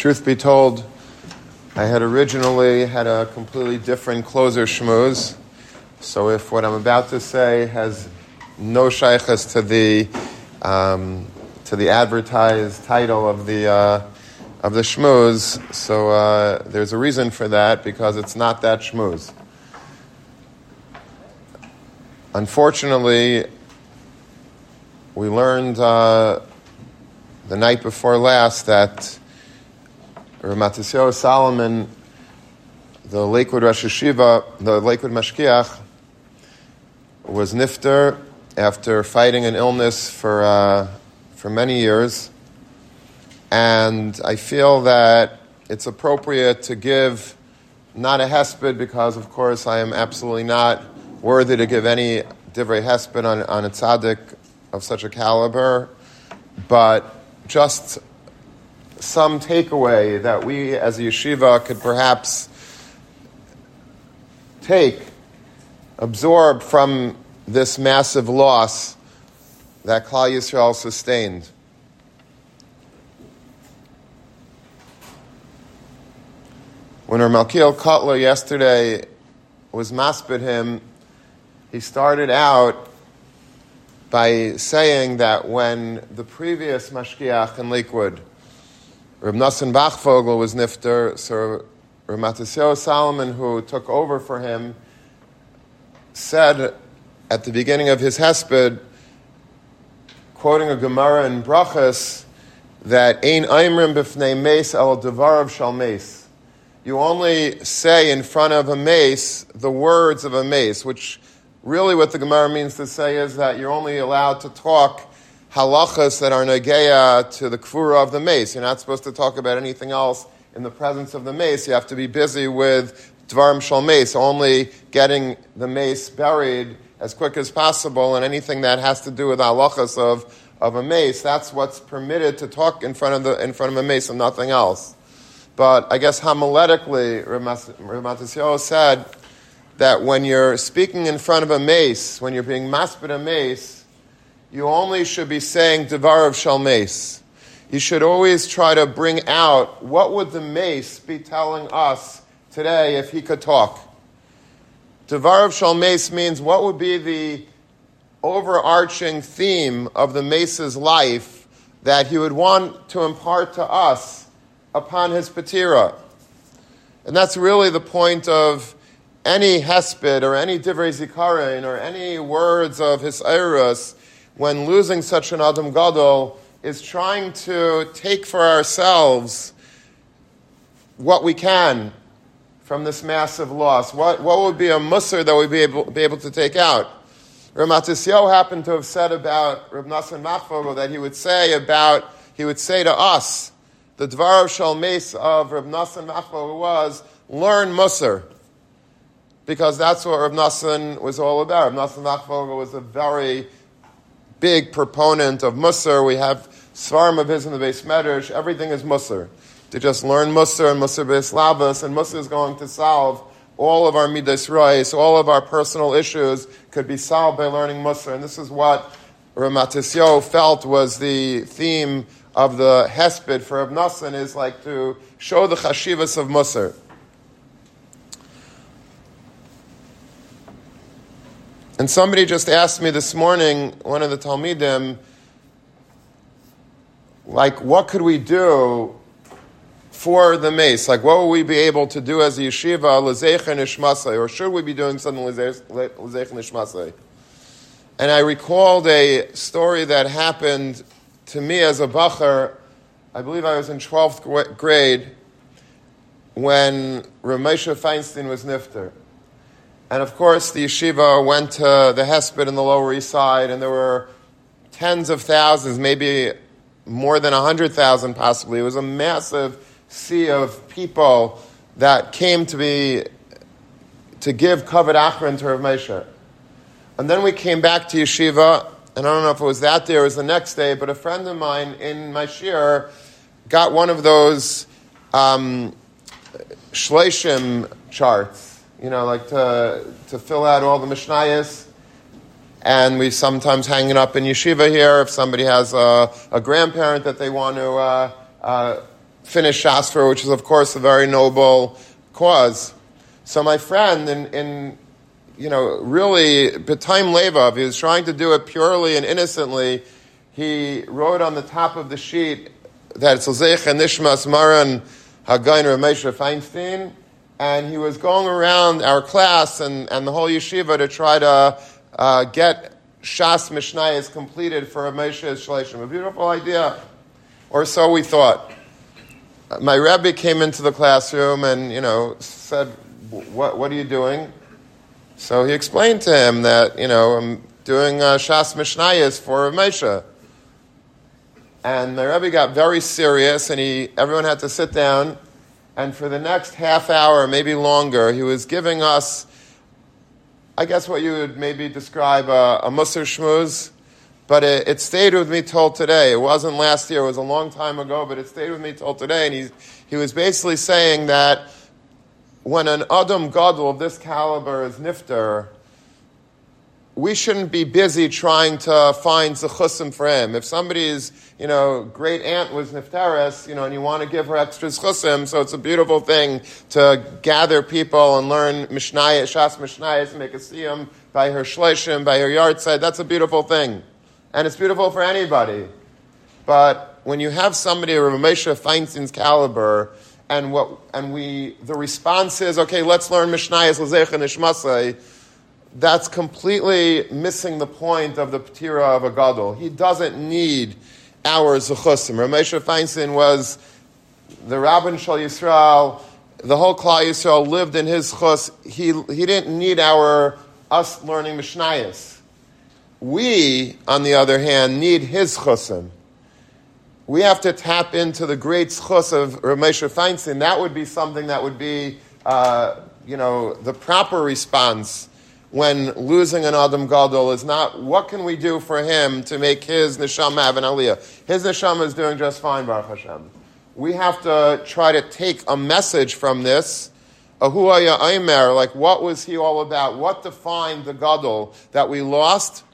Truth be told, I had originally had a completely different closer shmooze. So if what I'm about to say has no shaykhs to the um, to the advertised title of the uh, of the shmooze, so uh, there's a reason for that because it's not that shmooze. Unfortunately, we learned uh, the night before last that Ramatisyo Salomon, the Lakewood Rosh Hashiva, the Lakewood Mashkiach, was nifter after fighting an illness for, uh, for many years. And I feel that it's appropriate to give not a hesped because, of course, I am absolutely not worthy to give any divrei hesped on, on a tzaddik of such a caliber, but just some takeaway that we as a yeshiva could perhaps take, absorb from this massive loss that Klal Yisrael sustained. When Malkiel Kotler yesterday was maspid him, he started out by saying that when the previous Mashkiach in Lakewood, Reb Nassan Wachtfogel was nifter, so Reb Matisyahu Salomon, who took over for him, said at the beginning of his hesped, quoting a Gemara in Brachas, that Ein Aimrim b'fnei mace el devarav shal mace. You only say in front of a mace the words of a mace, which Really, what the Gemara means to say is that you're only allowed to talk halachas that are nageya to the kfura of the mace. You're not supposed to talk about anything else in the presence of the mace. You have to be busy with dvarim shal mace, only getting the mace buried as quick as possible, and anything that has to do with halachas of, of a mace, that's what's permitted to talk in front of, the, in front of a mace and nothing else. But I guess homiletically, Ramat said that when you're speaking in front of a mace, when you're being maspid a mace, you only should be saying devar of shal mace. You should always try to bring out what would the mace be telling us today if he could talk. Devar of shal mace means what would be the overarching theme of the mace's life that he would want to impart to us upon his patira. And that's really the point of any hesped or any divrei zikarin or any words of his eros when losing such an adam gadol is trying to take for ourselves what we can from this massive loss. What, what would be a musr that we'd be able, be able to take out? Ramatisyo happened to have said about Reb Nassan Wachtfogel that he would say about, he would say to us, the Dvar of Shalmes of Reb Nassan Wachtfogel was, learn musr because that's what Rav Nassan was all about. Rav Nassan Wachtfogel was a very big proponent of Musar. We have Svarim of his in the base Medrash. Everything is Musar. To just learn Musar and Musar Beis Labas, and Musar is going to solve all of our Midas Reis, all of our personal issues could be solved by learning Musar. And this is what Ramatisyo felt was the theme of the Hesped for Rav Nassan is like to show the chashivas of Musar. And somebody just asked me this morning, one of the Talmidim, like, what could we do for the mace? Like, what will we be able to do as a yeshiva, lezecha nishmasai, or should we be doing something lezecha nishmasai? And I recalled a story that happened to me as a bacher. I believe I was in 12th grade when Ramesha Feinstein was nifter. And of course, the yeshiva went to the Hesped in the Lower East Side, and there were tens of thousands, maybe more than 100,000 possibly. It was a massive sea of people that came to be to give kavod achron to Rav Moshe. And then we came back to yeshiva, and I don't know if it was that day or it was the next day, but a friend of mine in my shir got one of those um, shleishim charts you know, like to, to fill out all the Mishnayos. And we sometimes hang it up in yeshiva here if somebody has a, a grandparent that they want to uh, uh, finish Shastra, which is, of course, a very noble cause. So my friend, in, in you know, really, B'taim Levav, he was trying to do it purely and innocently. He wrote on the top of the sheet that it's Lzeich and Nishmas Maran Hagain Ramesha Feinstein, and he was going around our class and, and the whole yeshiva to try to uh, get Shas Mishnayos completed for a Moshe Shalishim. A beautiful idea, or so we thought. My rabbi came into the classroom and, you know, said, what, what are you doing? So he explained to him that, you know, I'm doing uh, Shas Mishnayos for Moshe. And my rabbi got very serious and he, everyone had to sit down. And for the next half hour, maybe longer, he was giving us I guess what you would maybe describe a, a Musar Shmuz, but it, it, stayed with me till today. It wasn't last year, it was a long time ago, but it stayed with me till today. And he, he was basically saying that when an Adam Gadol of this caliber is nifter, we shouldn't be busy trying to find zechusim for him. If somebody's, you know, great aunt was nifteres, you know, and you want to give her extra zechusim, so it's a beautiful thing to gather people and learn mishnayot, shas mishnayot, make a siyum by her shleishim, by her yahrzeit. That's a beautiful thing, and it's beautiful for anybody. But when you have somebody of Moshe Feinstein's caliber, and what, and we, the response is, okay, let's learn mishnayot, l'zech and ishmasai that's completely missing the point of the Ptira of a Gadol. He doesn't need our Zechusim. Ramesha Feinstein was the Rabbin Shal Yisrael, the whole Klal Yisrael lived in his chus. He, he didn't need our, us learning Mishnayos. We, on the other hand, need his chusim. We have to tap into the great chus of Ramesha Feinstein. That would be something that would be, uh, you know, the proper response when losing an Adam Gadol is not what can we do for him to make his neshama have an aliyah. His neshama is doing just fine, Baruch Hashem. We have to try to take a message from this. Ahuaya Aimer, like what was he all about? What defined the Gadol that we lost?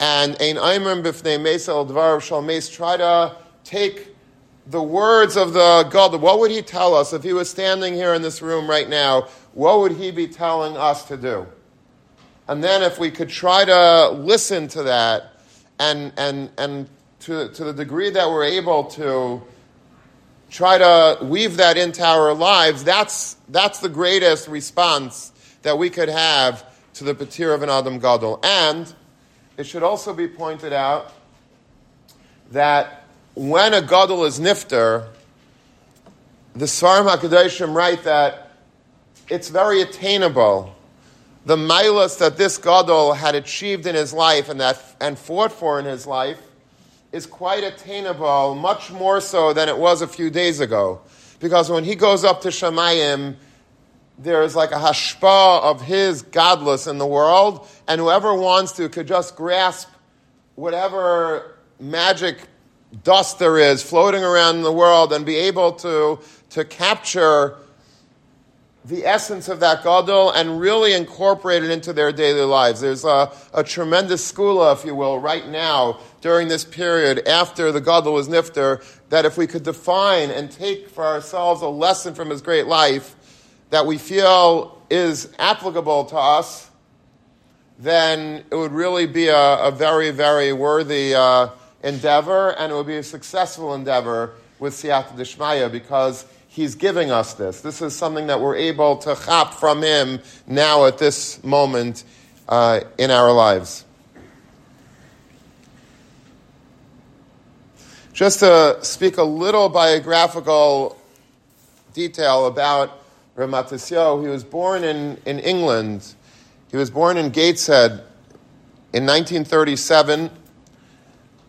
And Ein Aimer Bifnei Mesel Dvar Shalmes, try to take the words of the Gadol. What would he tell us if he was standing here in this room right now? What would he be telling us to do? And then if we could try to listen to that and, and, and to, to the degree that we're able to try to weave that into our lives, that's, that's the greatest response that we could have to the Patir of an Adam Gadol. And it should also be pointed out that when a Gadol is nifter, the Svarim HaKadoshim write that it's very attainable the milas that this gadol had achieved in his life and that and fought for in his life is quite attainable, much more so than it was a few days ago. Because when he goes up to Shemayim, there is like a hashpa of his godless in the world, and whoever wants to could just grasp whatever magic dust there is floating around in the world and be able to, to capture the essence of that gadol and really incorporate it into their daily lives. There's a, a tremendous school, if you will, right now during this period after the gadol was nifter, that if we could define and take for ourselves a lesson from his great life that we feel is applicable to us, then it would really be a, a very, very worthy uh, endeavor, and it would be a successful endeavor with Siyata Dishmaya because He's giving us this. This is something that we're able to chop from Him now at this moment uh, in our lives. Just to speak a little biographical detail about Ramatisyo, he was born in, in England. He was born in Gateshead in 1937,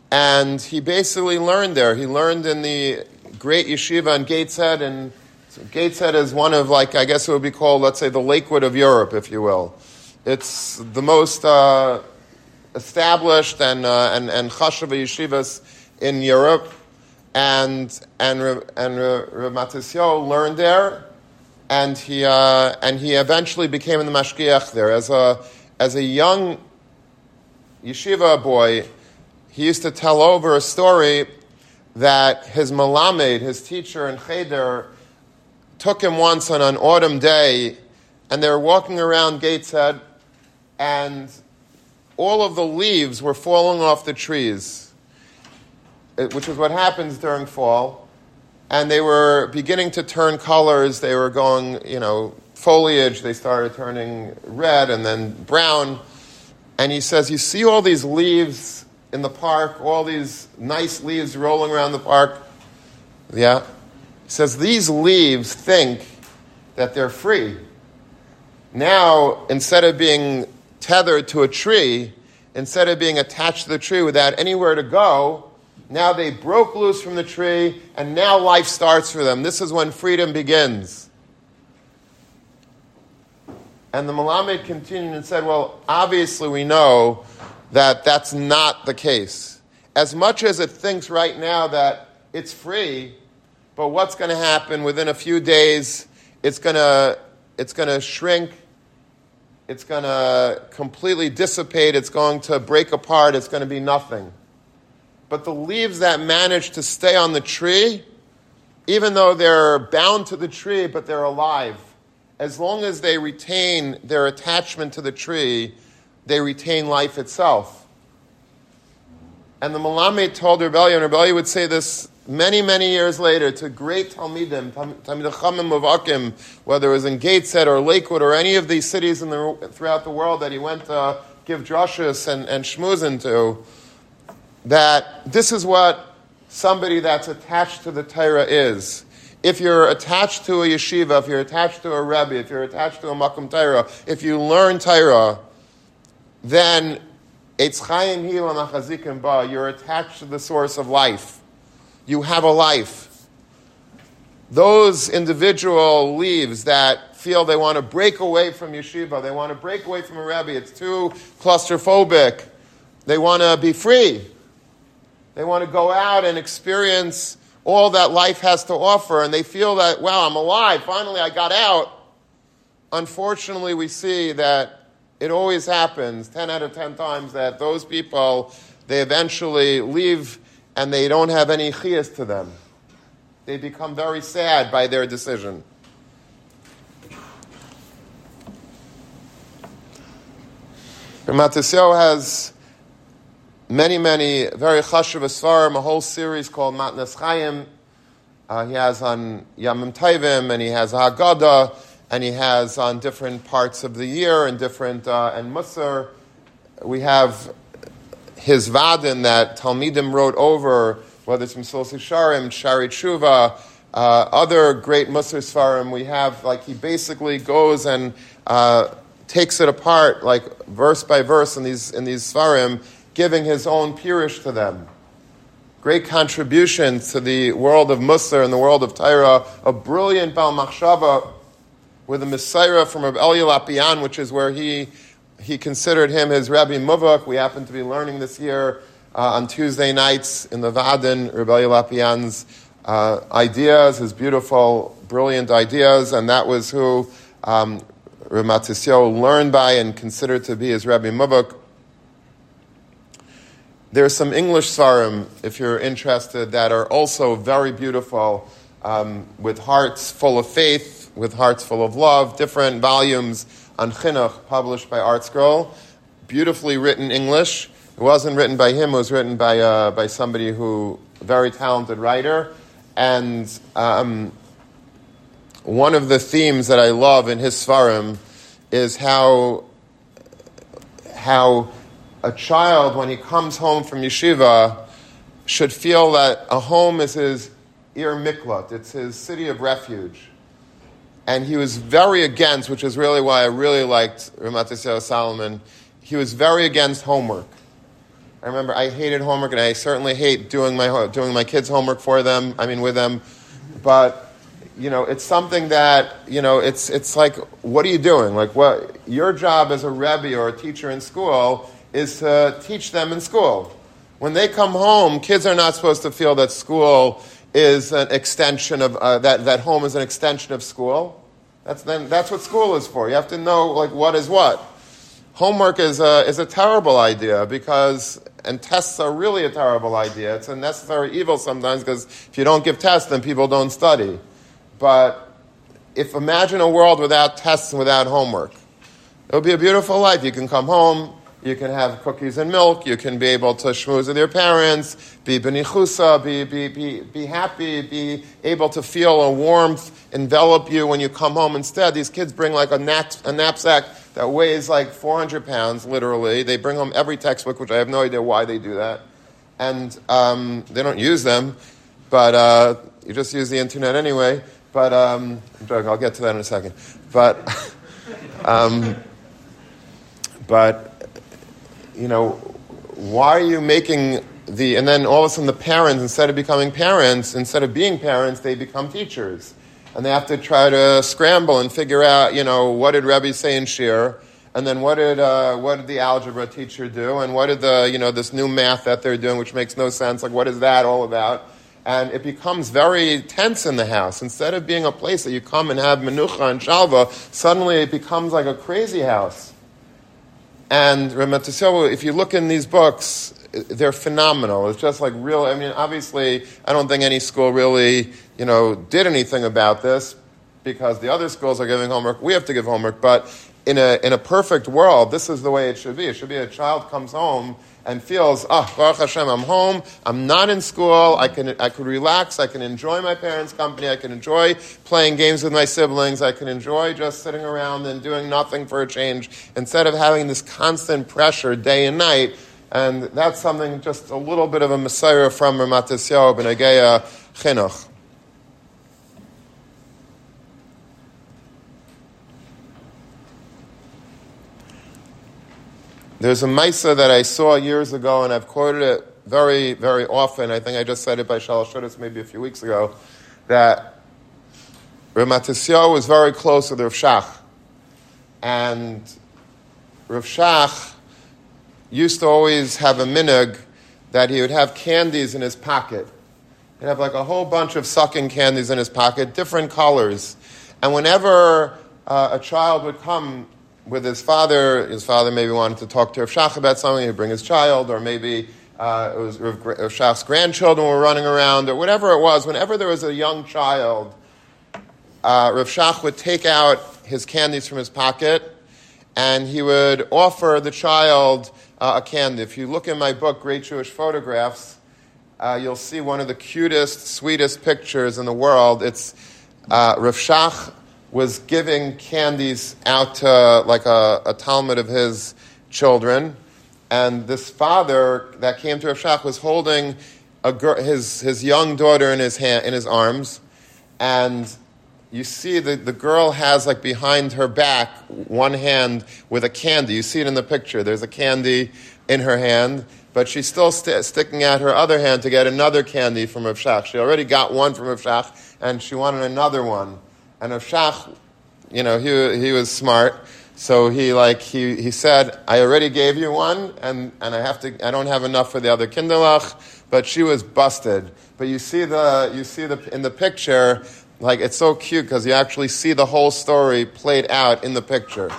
and he basically learned there. He learned in the great yeshiva in Gateshead, and so Gateshead is one of, like, I guess it would be called, let's say, the Lakewood of Europe, if you will. It's the most uh, established and, uh, and, and chashava yeshivas in Europe, and, and, and Ramatisyo learned there, and he, uh, and he eventually became the mashgiach there. As a, as a young yeshiva boy, he used to tell over a story that his malamed, his teacher in Cheder, took him once on an autumn day, and they were walking around Gateshead, and all of the leaves were falling off the trees, which is what happens during fall. And they were beginning to turn colors. They were going, you know, foliage. They started turning red and then brown. And he says, You see all these leaves in the park, all these nice leaves rolling around the park? Yeah. He says, These leaves think that they're free. Now, instead of being tethered to a tree, instead of being attached to the tree without anywhere to go, now they broke loose from the tree, and now life starts for them. This is when freedom begins. And the Malamed continued and said, Well, obviously we know that that's not the case. As much as it thinks right now that it's free, but what's going to happen within a few days? It's going to it's going to shrink it's going to completely dissipate, it's going to break apart, it's going to be nothing. But the leaves that manage to stay on the tree, even though they're bound to the tree, but they're alive, as long as they retain their attachment to the tree, they retain life itself. And the Malamed told Rebellion, Rebellion would say this many, many years later to great Talmidim, Talmid Chamim of Akim, whether it was in Gateshead or Lakewood or any of these cities in the, throughout the world that he went to give drushes and, and shmuzin to, that this is what somebody that's attached to the Torah is. If you're attached to a yeshiva, if you're attached to a rebbe, if you're attached to a makom Torah, if you learn Torah, then it's chayim hilam ba. You're attached to the source of life you have a life. Those individual leaves that feel they want to break away from yeshiva, they want to break away from a rebbe, it's too claustrophobic, they want to be free. They want to go out and experience all that life has to offer, and they feel that, wow, I'm alive, finally I got out. Unfortunately, we see that it always happens 10 out of 10 times that those people, they eventually leave and they don't have any chias to them. They become very sad by their decision. Matisyo has many, many very chashuv svarim, a whole series called Matnas Chaim. Uh, he has on Yamim Taivim, and he has Haggadah, and he has on different parts of the year and different uh, and Musar. We have his vadin that Talmidim wrote over, whether it's from Sosi Sharim, Shari Tshuva, uh, other great Musar Svarim we have, like he basically goes and uh, takes it apart, like verse by verse in these, in these Svarim, giving his own pirish to them. Great contribution to the world of Musar and the world of Torah. A brilliant Bal Machshava with a Messiah from Rabbi Lopian, which is where he he considered him his Rabbi Muvak. We happen to be learning this year uh, on Tuesday nights in the Vadin, Rabbi Lopian's uh, ideas, his beautiful, brilliant ideas, and that was who um, Ramatisyo learned by and considered to be his Rabbi Muvak. There's some English sarim, if you're interested, that are also very beautiful, um, with hearts full of faith, with hearts full of love, different volumes on Chinuch, published by ArtScroll. Beautifully written English. It wasn't written by him, it was written by, uh, by somebody who, very talented writer. And um, one of the themes that I love in his Svarim is how, how a child, when he comes home from yeshiva, should feel that a home is his ir miklat, it's his city of refuge and he was very against, which is really why I really liked Ramat Salomon. He was very against homework. I remember I hated homework, and I certainly hate doing my doing my kids' homework for them. I mean, with them, but you know, it's something that you know, it's it's like, what are you doing? Like, what your job as a rebbe or a teacher in school is to teach them in school. When they come home, kids are not supposed to feel that school is an extension of uh, that, that home is an extension of school. That's then that's what school is for. You have to know like what is what. homework is a, is a terrible idea because, and tests are really a terrible idea. It's a necessary evil sometimes because if you don't give tests, then people don't study. But if imagine a world without tests and without homework, it would be a beautiful life. You can come home, you can have cookies and milk, you can be able to schmooze with your parents, be benichusa, be, be, be, be happy, be able to feel a warmth envelop you when you come home. Instead, these kids bring like a, knap, a knapsack that weighs like 400 pounds, literally. They bring home every textbook, which I have no idea why they do that. And um, they don't use them, but uh, you just use the internet anyway. But um, I'm joking, I'll get to that in a second. But, um, but, you know, why are you making the, and then all of a sudden the parents, instead of becoming parents, instead of being parents, they become teachers and they have to try to scramble and figure out, you know, what did Rebbe say in Shir, and then what did uh, what did the algebra teacher do, and what did the you know this new math that they're doing, which makes no sense. Like, what is that all about? And it becomes very tense in the house. Instead of being a place that you come and have menucha and shalva, suddenly it becomes like a crazy house. And Ramatasyahu, if you look in these books, they're phenomenal. It's just like real. I mean, obviously, I don't think any school really, you know, did anything about this because the other schools are giving homework. We have to give homework, but in a in a perfect world, this is the way it should be. It should be a child comes home and feels, ah, oh, Baruch Hashem, I'm home. I'm not in school. I can I could relax. I can enjoy my parents' company. I can enjoy playing games with my siblings. I can enjoy just sitting around and doing nothing for a change instead of having this constant pressure day and night and that's something, just a little bit of a Messiah from Ramat Yisrael ben Chinuch. There's a Misa that I saw years ago, and I've quoted it very, very often. I think I just said it by Shalosh Shudas maybe a few weeks ago, that Ramat was very close to the Rav Shach. And Rav Shach used to always have a minig that he would have candies in his pocket. He'd have like a whole bunch of sucking candies in his pocket, different colors. And whenever uh, a child would come with his father, his father maybe wanted to talk to Rav Shach about something, he'd bring his child, or maybe uh, it was Rav Shach's grandchildren were running around, or whatever it was. Whenever there was a young child, uh, Rav Shach would take out his candies from his pocket and he would offer the child uh, a candy. If you look in my book, Great Jewish Photographs, uh, you'll see one of the cutest, sweetest pictures in the world. It's uh, Rav Shach was giving candies out to like a, a Talmud of his children, and this father that came to Rav Shach was holding a his, his young daughter in his, hand, in his arms, and you see the, the girl has like behind her back one hand with a candy. You see it in the picture. There's a candy in her hand, but she's still st- sticking out her other hand to get another candy from Rav Shach. She already got one from Rav Shach, and she wanted another one. And Rav Shach, you know, he, he was smart. So he like he, he said, I already gave you one, and, and I have to I don't have enough for the other kinderlach, but she was busted. But you see the you see the in the picture like, it's so cute because you actually see the whole story played out in the picture.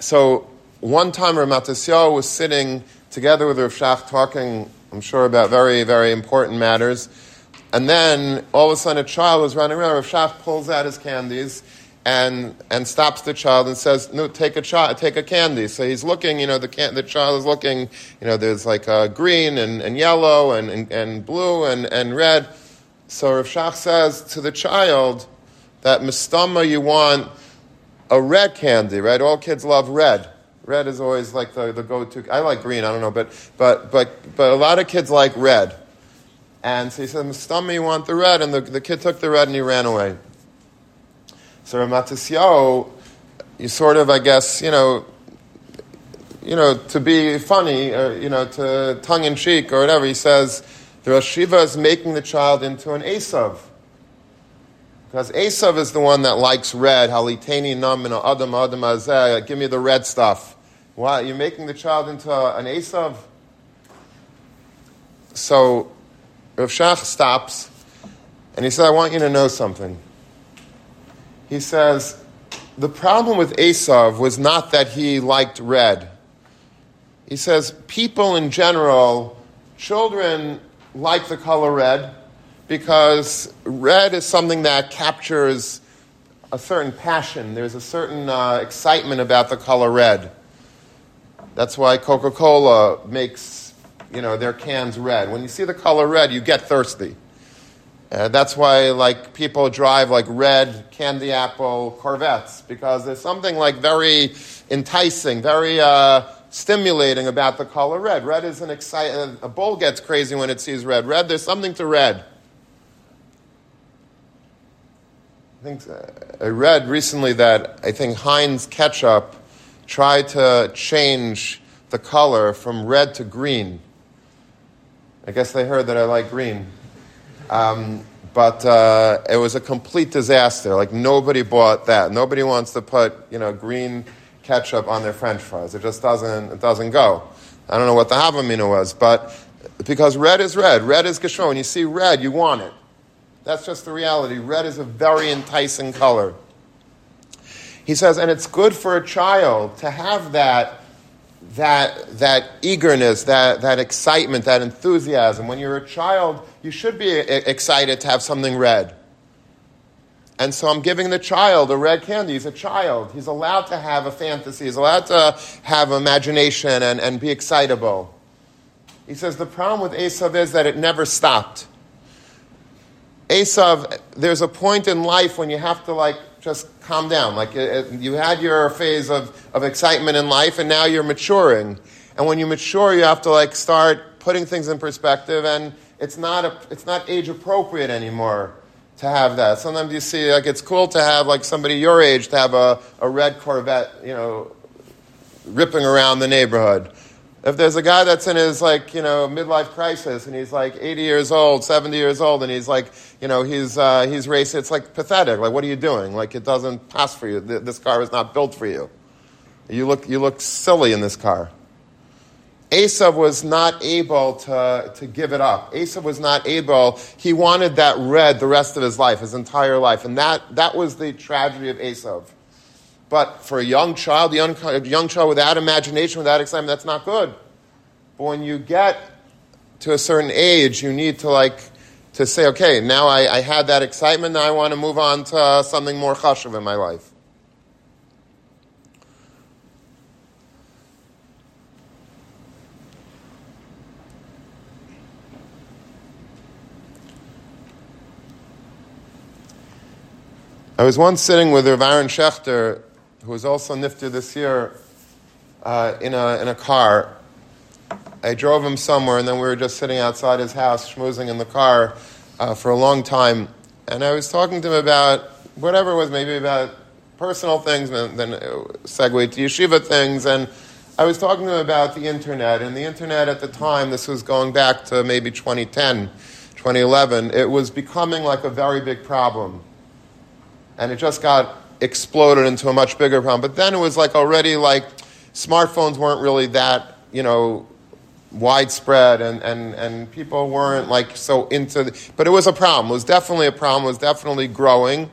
So, one time Ramat was sitting together with Rav Shach talking, I'm sure, about very, very important matters. And then all of a sudden a child is running around. Rav Shach pulls out his candies and, and stops the child and says, no, take a, chi- take a candy. So he's looking, you know, the, can- the child is looking, you know, there's like uh, green and, and yellow and, and, and blue and, and red. So Rav Shach says to the child that mistama you want a red candy, right? All kids love red. Red is always like the, the go-to. I like green, I don't know, but, but, but, but a lot of kids like red. And so he said, mistama you want the red, and the, the kid took the red and he ran away. So Ramatisyahu, you sort of, I guess, you know, you know, to be funny, or, you know, to tongue in cheek or whatever, he says, the Rosh Shiva is making the child into an Esav. Because Esav is the one that likes red. Haliteni nam adam adam azeh. Give me the red stuff. Why? You're making the child into an Esav? So Rav Shach stops and he said, I want you to know something. He says, the problem with Esav was not that he liked red. He says people in general, children like the color red because red is something that captures a certain passion. There's a certain uh, excitement about the color red. That's why Coca Cola makes you know, their cans red. When you see the color red, you get thirsty. Uh, that's why, like, people drive like red candy apple Corvettes because there's something like very enticing, very uh, stimulating about the color red. Red is an exciting. A bull gets crazy when it sees red. Red, there's something to red. I think uh, I read recently that I think Heinz ketchup tried to change the color from red to green I guess they heard that I like green. Um, but uh, it was a complete disaster. Like nobody bought that. Nobody wants to put you know green ketchup on their French fries. It just doesn't it doesn't go. I don't know what the havamina was, but because red is red, red is gashon. When you see red, you want it. That's just the reality. Red is a very enticing color. He says, and it's good for a child to have that that, that eagerness, that, that excitement, that enthusiasm. When you're a child, you should be excited to have something red. And so I'm giving the child a red candy. He's a child. He's allowed to have a fantasy. He's allowed to have imagination and, and be excitable. He says the problem with Esav is that it never stopped. Esav, there's a point in life when you have to like just calm down. Like it, you had your phase of, of excitement in life, and now you're maturing. And when you mature, you have to like start putting things in perspective, and it's not a, it's not age appropriate anymore to have that. Sometimes you see like it's cool to have like somebody your age to have a, a red Corvette, you know, ripping around the neighborhood. If there's a guy that's in his like you know midlife crisis and he's like 80 years old, 70 years old, and he's like you know he's uh, he's racing, it's like pathetic. Like what are you doing? Like it doesn't pass for you. This car is not built for you. You look you look silly in this car. Esav was not able to, to give it up. Esav was not able, he wanted that red the rest of his life, his entire life. And that, that was the tragedy of Esav. But for a young child, young, a young child without imagination, without excitement, that's not good. But when you get to a certain age, you need to like to say, okay, now I, I had that excitement, now I want to move on to something more chashuv in my life. I was once sitting with Rav Aaron Schechter who was also nifter this year, uh, in, a, in a car. I drove him somewhere, and then we were just sitting outside his house, schmoozing in the car uh, for a long time. And I was talking to him about whatever it was, maybe about personal things, and then segue to yeshiva things. And I was talking to him about the internet. And the internet at the time, this was going back to maybe 2010, 2011, it was becoming like a very big problem. And it just got exploded into a much bigger problem. But then it was like already like smartphones weren't really that, you know, widespread and, and, and people weren't like so into the, but it was a problem. It was definitely a problem. It was definitely growing,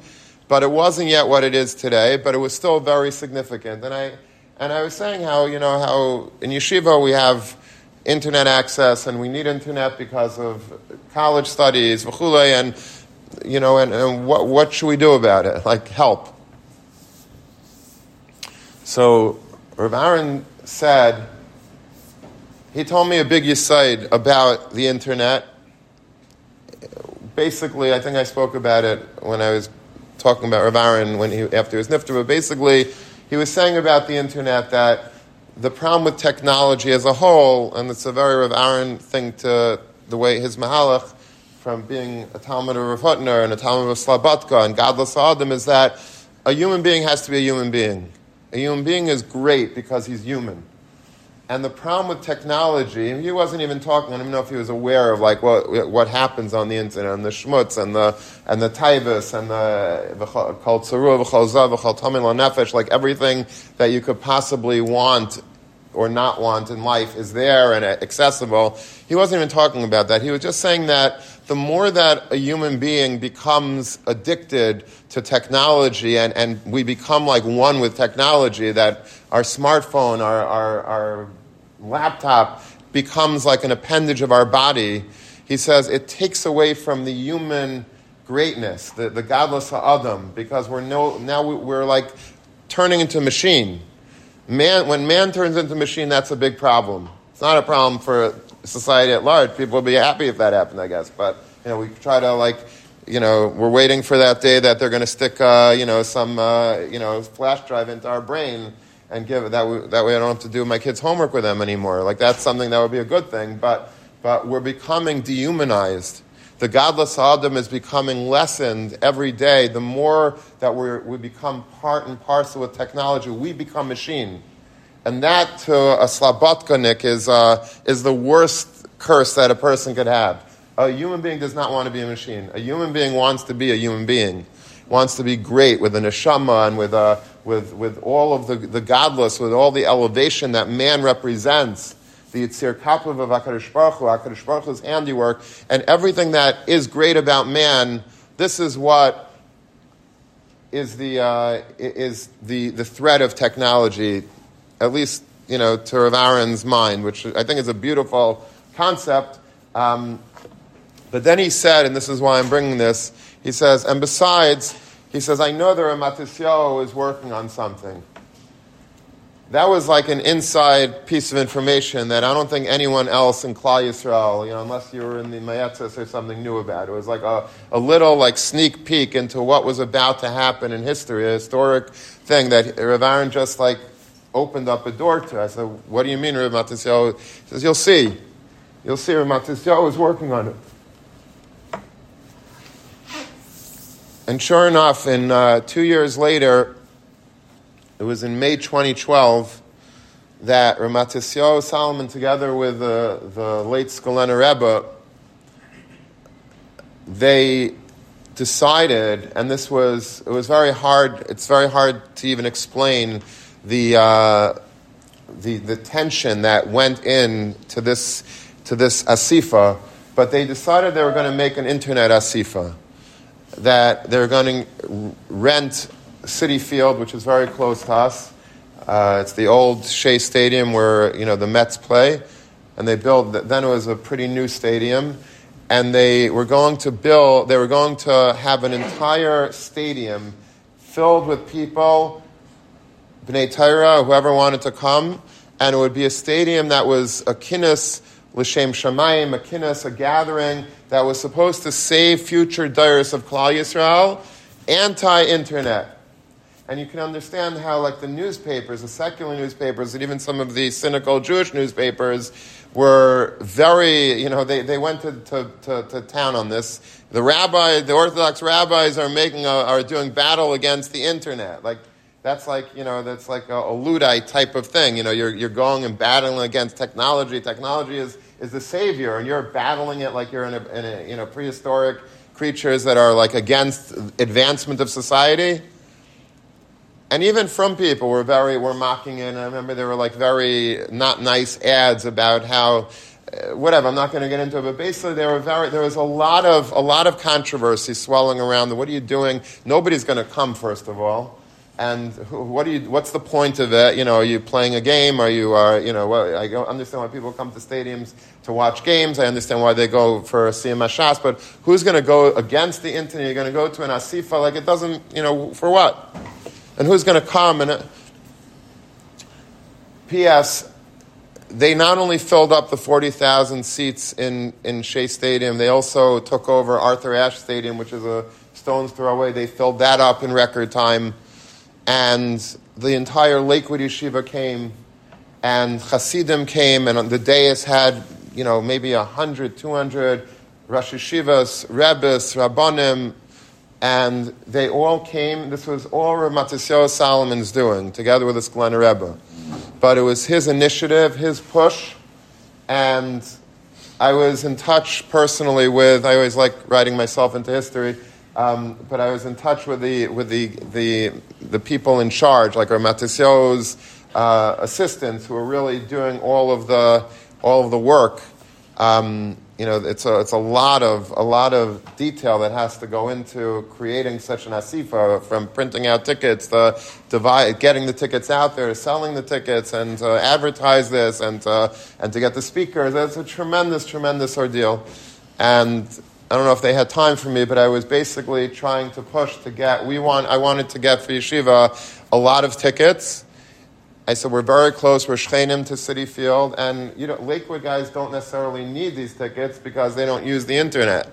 but it wasn't yet what it is today, but it was still very significant. And I, and I was saying how, you know, how in yeshiva we have internet access and we need internet because of college studies, and, you know, and, and what, what should we do about it? Like help. So Rav Aaron said, he told me a big aside about the internet. Basically, I think I spoke about it when I was talking about Rav Aaron when he, after his nifter, but basically, he was saying about the internet that the problem with technology as a whole, and it's a very Rav Aaron thing to the way his Mahalach, from being a Talmud of Rav Hutner and a Talmud of Slabodka and Gadlus Adam, is that a human being has to be a human being. A human being is great because he's human. And the problem with technology, and he wasn't even talking, I don't know if he was aware of like what, what happens on the internet, and the schmutz, and the, and the taivas, and the v'chol nefesh, like everything that you could possibly want or not want in life is there and accessible. He wasn't even talking about that. He was just saying that the more that a human being becomes addicted to technology and, and we become like one with technology, that our smartphone, our, our, our laptop becomes like an appendage of our body, he says it takes away from the human greatness, the, the godless Adam, because we're no, now we're like turning into a machine. Man, when man turns into machine, that's a big problem. It's not a problem for society at large. People would be happy if that happened, I guess. But you know, we try to like, you know, we're waiting for that day that they're going to stick, uh, you know, some, uh, you know, flash drive into our brain and give it that. Way, that way, I don't have to do my kids' homework with them anymore. Like that's something that would be a good thing. But but we're becoming dehumanized. The godless Adam is becoming lessened every day. The more that we we become part and parcel with technology, we become machine. And that to a slabotkanik is, uh, is the worst curse that a person could have. A human being does not want to be a machine. A human being wants to be a human being, wants to be great with a neshama and with, uh, with, with all of the, the godless, with all the elevation that man represents the Yitzir Kapav of HaKadosh Baruch Hu, HaKadosh Baruch Hu's handiwork, and everything that is great about man, this is what is the, uh, is the, the threat of technology at least you know to Rav Aaron's mind, which I think is a beautiful concept. Um, but then he said, and this is why I'm bringing this. He says, and besides, he says, I know that Ramatisyo is working on something. That was like an inside piece of information that I don't think anyone else in Klal Yisrael, you know, unless you were in the Mayetzes or something, knew about. It was like a, a little like sneak peek into what was about to happen in history, a historic thing that Rav Aaron just like opened up a door to. I said, What do you mean, Rav Matisyahu? He says, You'll see. You'll see, Rav Matisyahu is working on it. And sure enough, in uh, two years later, it was in May 2012 that Ramatisyahu Salomon, together with the, the late Skulener Rebbe, they decided, and this was, it was very hard, it's very hard to even explain the, uh, the, the tension that went in to this, to this asifa, but they decided they were going to make an internet asifa. That they were going to rent Citi Field, which is very close to us. Uh, it's the old Shea Stadium where you know the Mets play, and they built. Then it was a pretty new stadium, and they were going to build. They were going to have an entire stadium filled with people Bnei Torah, whoever wanted to come, and it would be a stadium that was a kinnis l'shem shamayim, a kinnis, a gathering that was supposed to save future dayers of Klal Yisrael, anti-internet. And you can understand how, like the newspapers, the secular newspapers, and even some of the cynical Jewish newspapers were very, you know, they, they went to, to, to, to town on this. The rabbi, the Orthodox rabbis are making a, are doing battle against the internet. Like, that's like, you know, that's like a, a Luddite type of thing. You know, you're, you're going and battling against technology. Technology is, is the savior, and you're battling it like you're in a, in a you know, prehistoric creatures that are like against advancement of society. And even from people were very, were mocking it. And I remember there were like very not nice ads about how, uh, whatever, I'm not going to get into it, but basically there were very, there was a lot of, a lot of controversy swelling around the, what are you doing? Nobody's going to come, first of all and what do you, what's the point of it? You know, are you playing a game? Are you, are, you know, I understand why people come to stadiums to watch games. I understand why they go for a CMS but who's going to go against the internet? You're going to go to an asifa, like it doesn't, you know, for what? And who's going to come? And uh, P.S. They not only filled up the 40,000 seats in, in Shea Stadium, they also took over Arthur Ashe Stadium, which is a stone's throw away. They filled that up in record time and the entire Lakewood Yeshiva came, and Hasidim came, and the dais had, you know, maybe 100, 200 Rosh Yeshivas, Rebbes, Rabbanim, and they all came. This was all Rav Salomon's doing, together with his Skulener Rebbe. But it was his initiative, his push, and I was in touch personally with, I always like writing myself into history, um, but I was in touch with the, with the, the, the people in charge, like our Matisyo's uh, assistants, who are really doing all of the, all of the work. Um, you know, it's a, it's a lot of a lot of detail that has to go into creating such an asifa, from printing out tickets, the divide, getting the tickets out there, selling the tickets, and advertise this, and and to get the speakers. It's a tremendous, tremendous ordeal. And I don't know if they had time for me, but I was basically trying to push to get. We want. I wanted to get for yeshiva a lot of tickets I said, we're very close, we're shchenim to Citi Field, and you know, Lakewood guys don't necessarily need these tickets because they don't use the internet.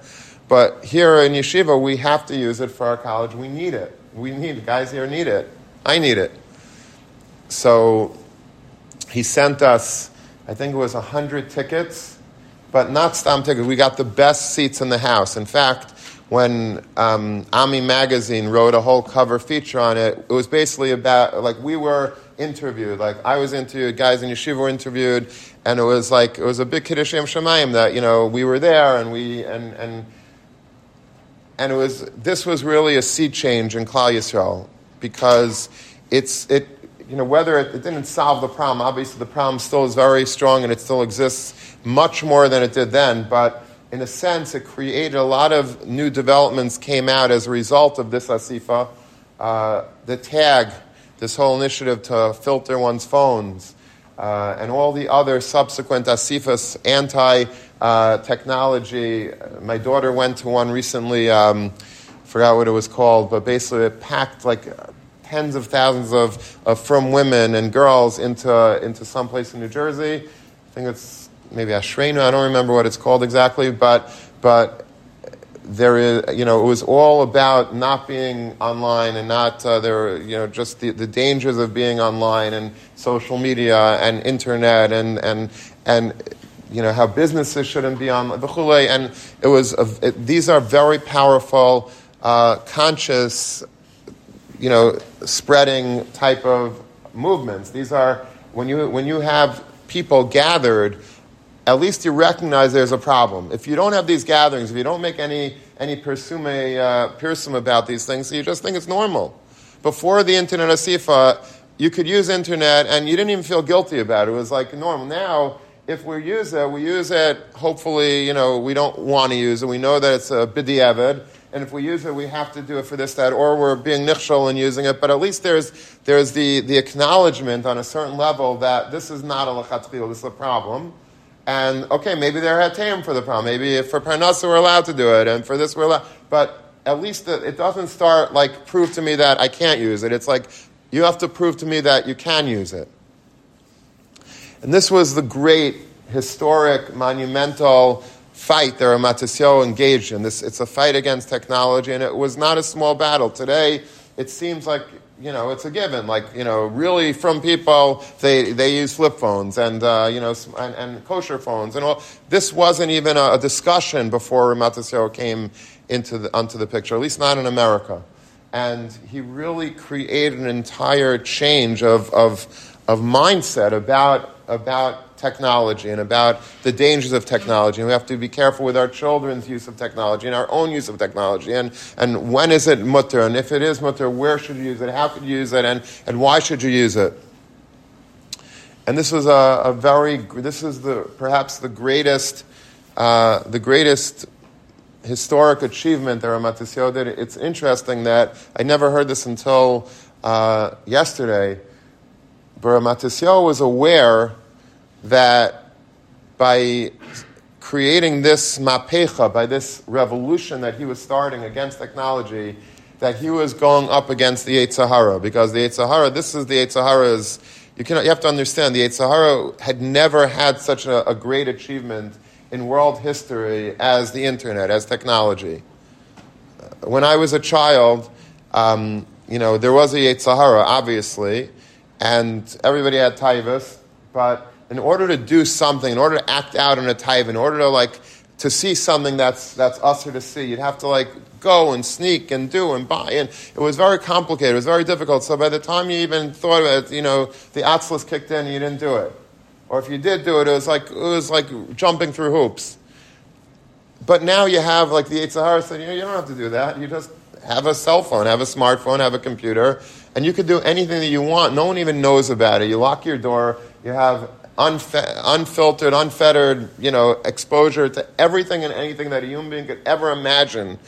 But here in Yeshiva, we have to use it for our college. We need it. We need, guys here need it. I need it. So he sent us, I think it was 100 tickets, but not stam tickets. We got the best seats in the house. In fact, when um, Ami Magazine wrote a whole cover feature on it, it was basically about, like, we were interviewed. Like I was interviewed, guys in yeshiva were interviewed, and it was like it was a big kiddush yom shemayim that you know we were there and we and and and it was this was really a sea change in Klal Yisrael because it's it you know whether it, it didn't solve the problem. Obviously, the problem still is very strong and it still exists much more than it did then, but. In a sense, it created a lot of new developments came out as a result of this asifa. Uh, the tag this whole initiative to filter one's phones, uh, and all the other subsequent asifas, anti uh, technology. My daughter went to one recently, um, forgot what it was called, but basically it packed like tens of thousands of, of from women and girls into, into some place in New Jersey. I think it's maybe Ashrenu, I don't remember what it's called exactly, but, but there is, you know, it was all about not being online and not, uh, there, you know, just the, the dangers of being online and social media and internet and, and, and, you know, how businesses shouldn't be on, and it was, a, it, these are very powerful, uh, conscious, you know, spreading type of movements. These are, when you, when you have people gathered, at least you recognize there's a problem. If you don't have these gatherings, if you don't make any, any persume, uh, about these things, you just think it's normal. Before the internet asifa, you could use internet and you didn't even feel guilty about it. It was like normal. Now, if we use it, we use it, hopefully, you know, we don't want to use it. We know that it's a b'diavad. And if we use it, we have to do it for this, that, or we're being nichshol in using it. But at least there's, there's the, the acknowledgement on a certain level that this is not a lechatchil, this is a problem. And okay, maybe they're hatam for the problem. Maybe for parnasa we're allowed to do it, and for this we're allowed. But at least it doesn't start like prove to me that I can't use it. It's like you have to prove to me that you can use it. And this was the great historic, monumental fight that Matisyahu engaged in. This, it's a fight against technology, and it was not a small battle. Today, it seems like you know, it's a given. Like, you know, really from people, they, they use flip phones and, uh, you know, and, and, kosher phones and all. This wasn't even a, a discussion before Matasio came into the, onto the picture, at least not in America. And he really created an entire change of, of, of mindset about, about technology and about the dangers of technology. And we have to be careful with our children's use of technology and our own use of technology. And, and when is it mutter? And if it is mutter, where should you use it? How could you use it? And, and why should you use it? And this was a, a very, this is the, perhaps the greatest, uh, the greatest historic achievement that Ramat did. It's interesting that I never heard this until uh, yesterday. But Ramat was aware that by creating this mapecha, by this revolution that he was starting against technology, that he was going up against the Yetzer Hara. Because the Yetzer Hara, this is the Yetzer Hara's, you, can, you have to understand, the Yetzer Hara had never had such a, a great achievement in world history as the internet, as technology. When I was a child, um, you know, there was a Yetzer Hara, obviously, and everybody had taivas, but in order to do something, in order to act out in a type, in order to like to see something that's that's usher to see, you'd have to like go and sneak and do and buy. And it was very complicated. It was very difficult. So by the time you even thought of it, you know, the atzlas kicked in and you didn't do it. Or if you did do it, it was like it was like jumping through hoops. But now you have like the Yetzer Hara said, you, know, you don't have to do that. You just have a cell phone, have a smartphone, have a computer, and you can do anything that you want. No one even knows about it. You lock your door, you have unfe- unfiltered, unfettered, you know, exposure to everything and anything that a human being could ever imagine.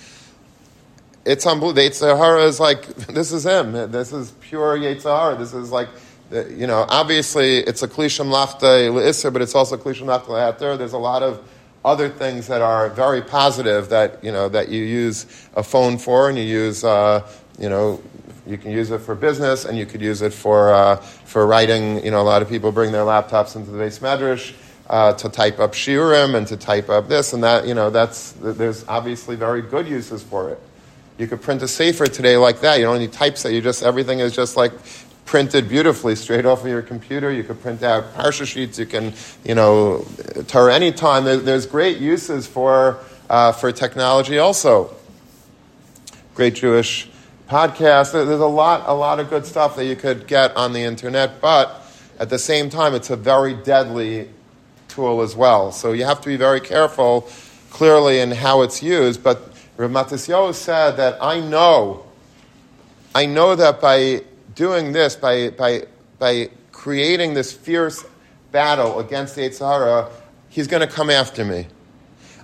It's unbelievable. Yitzhahara is like, this is him. This is pure Yitzhahara. This is like, you know, obviously it's a klisham lachta le'isr, but it's also klisham lachta le'ater. There's a lot of other things that are very positive that, you know, that you use a phone for and you use, uh, you know, you can use it for business, and you could use it for, uh, for writing. You know, a lot of people bring their laptops into the base medrash uh, to type up shiurim and to type up this and that. You know, that's there's obviously very good uses for it. You could print a sefer today like that. You don't need typeset. You just everything is just like printed beautifully straight off of your computer. You could print out parsha sheets. You can, you know, Torah anytime. There, there's great uses for uh, for technology also. Great Jewish podcasts. There's a lot, a lot of good stuff that you could get on the internet, but at the same time, it's a very deadly tool as well. So you have to be very careful, clearly, in how it's used. But Rav Matisyahu said that I know, I know that by doing this, by, by, by creating this fierce battle against the Yitzhara, he's going to come after me.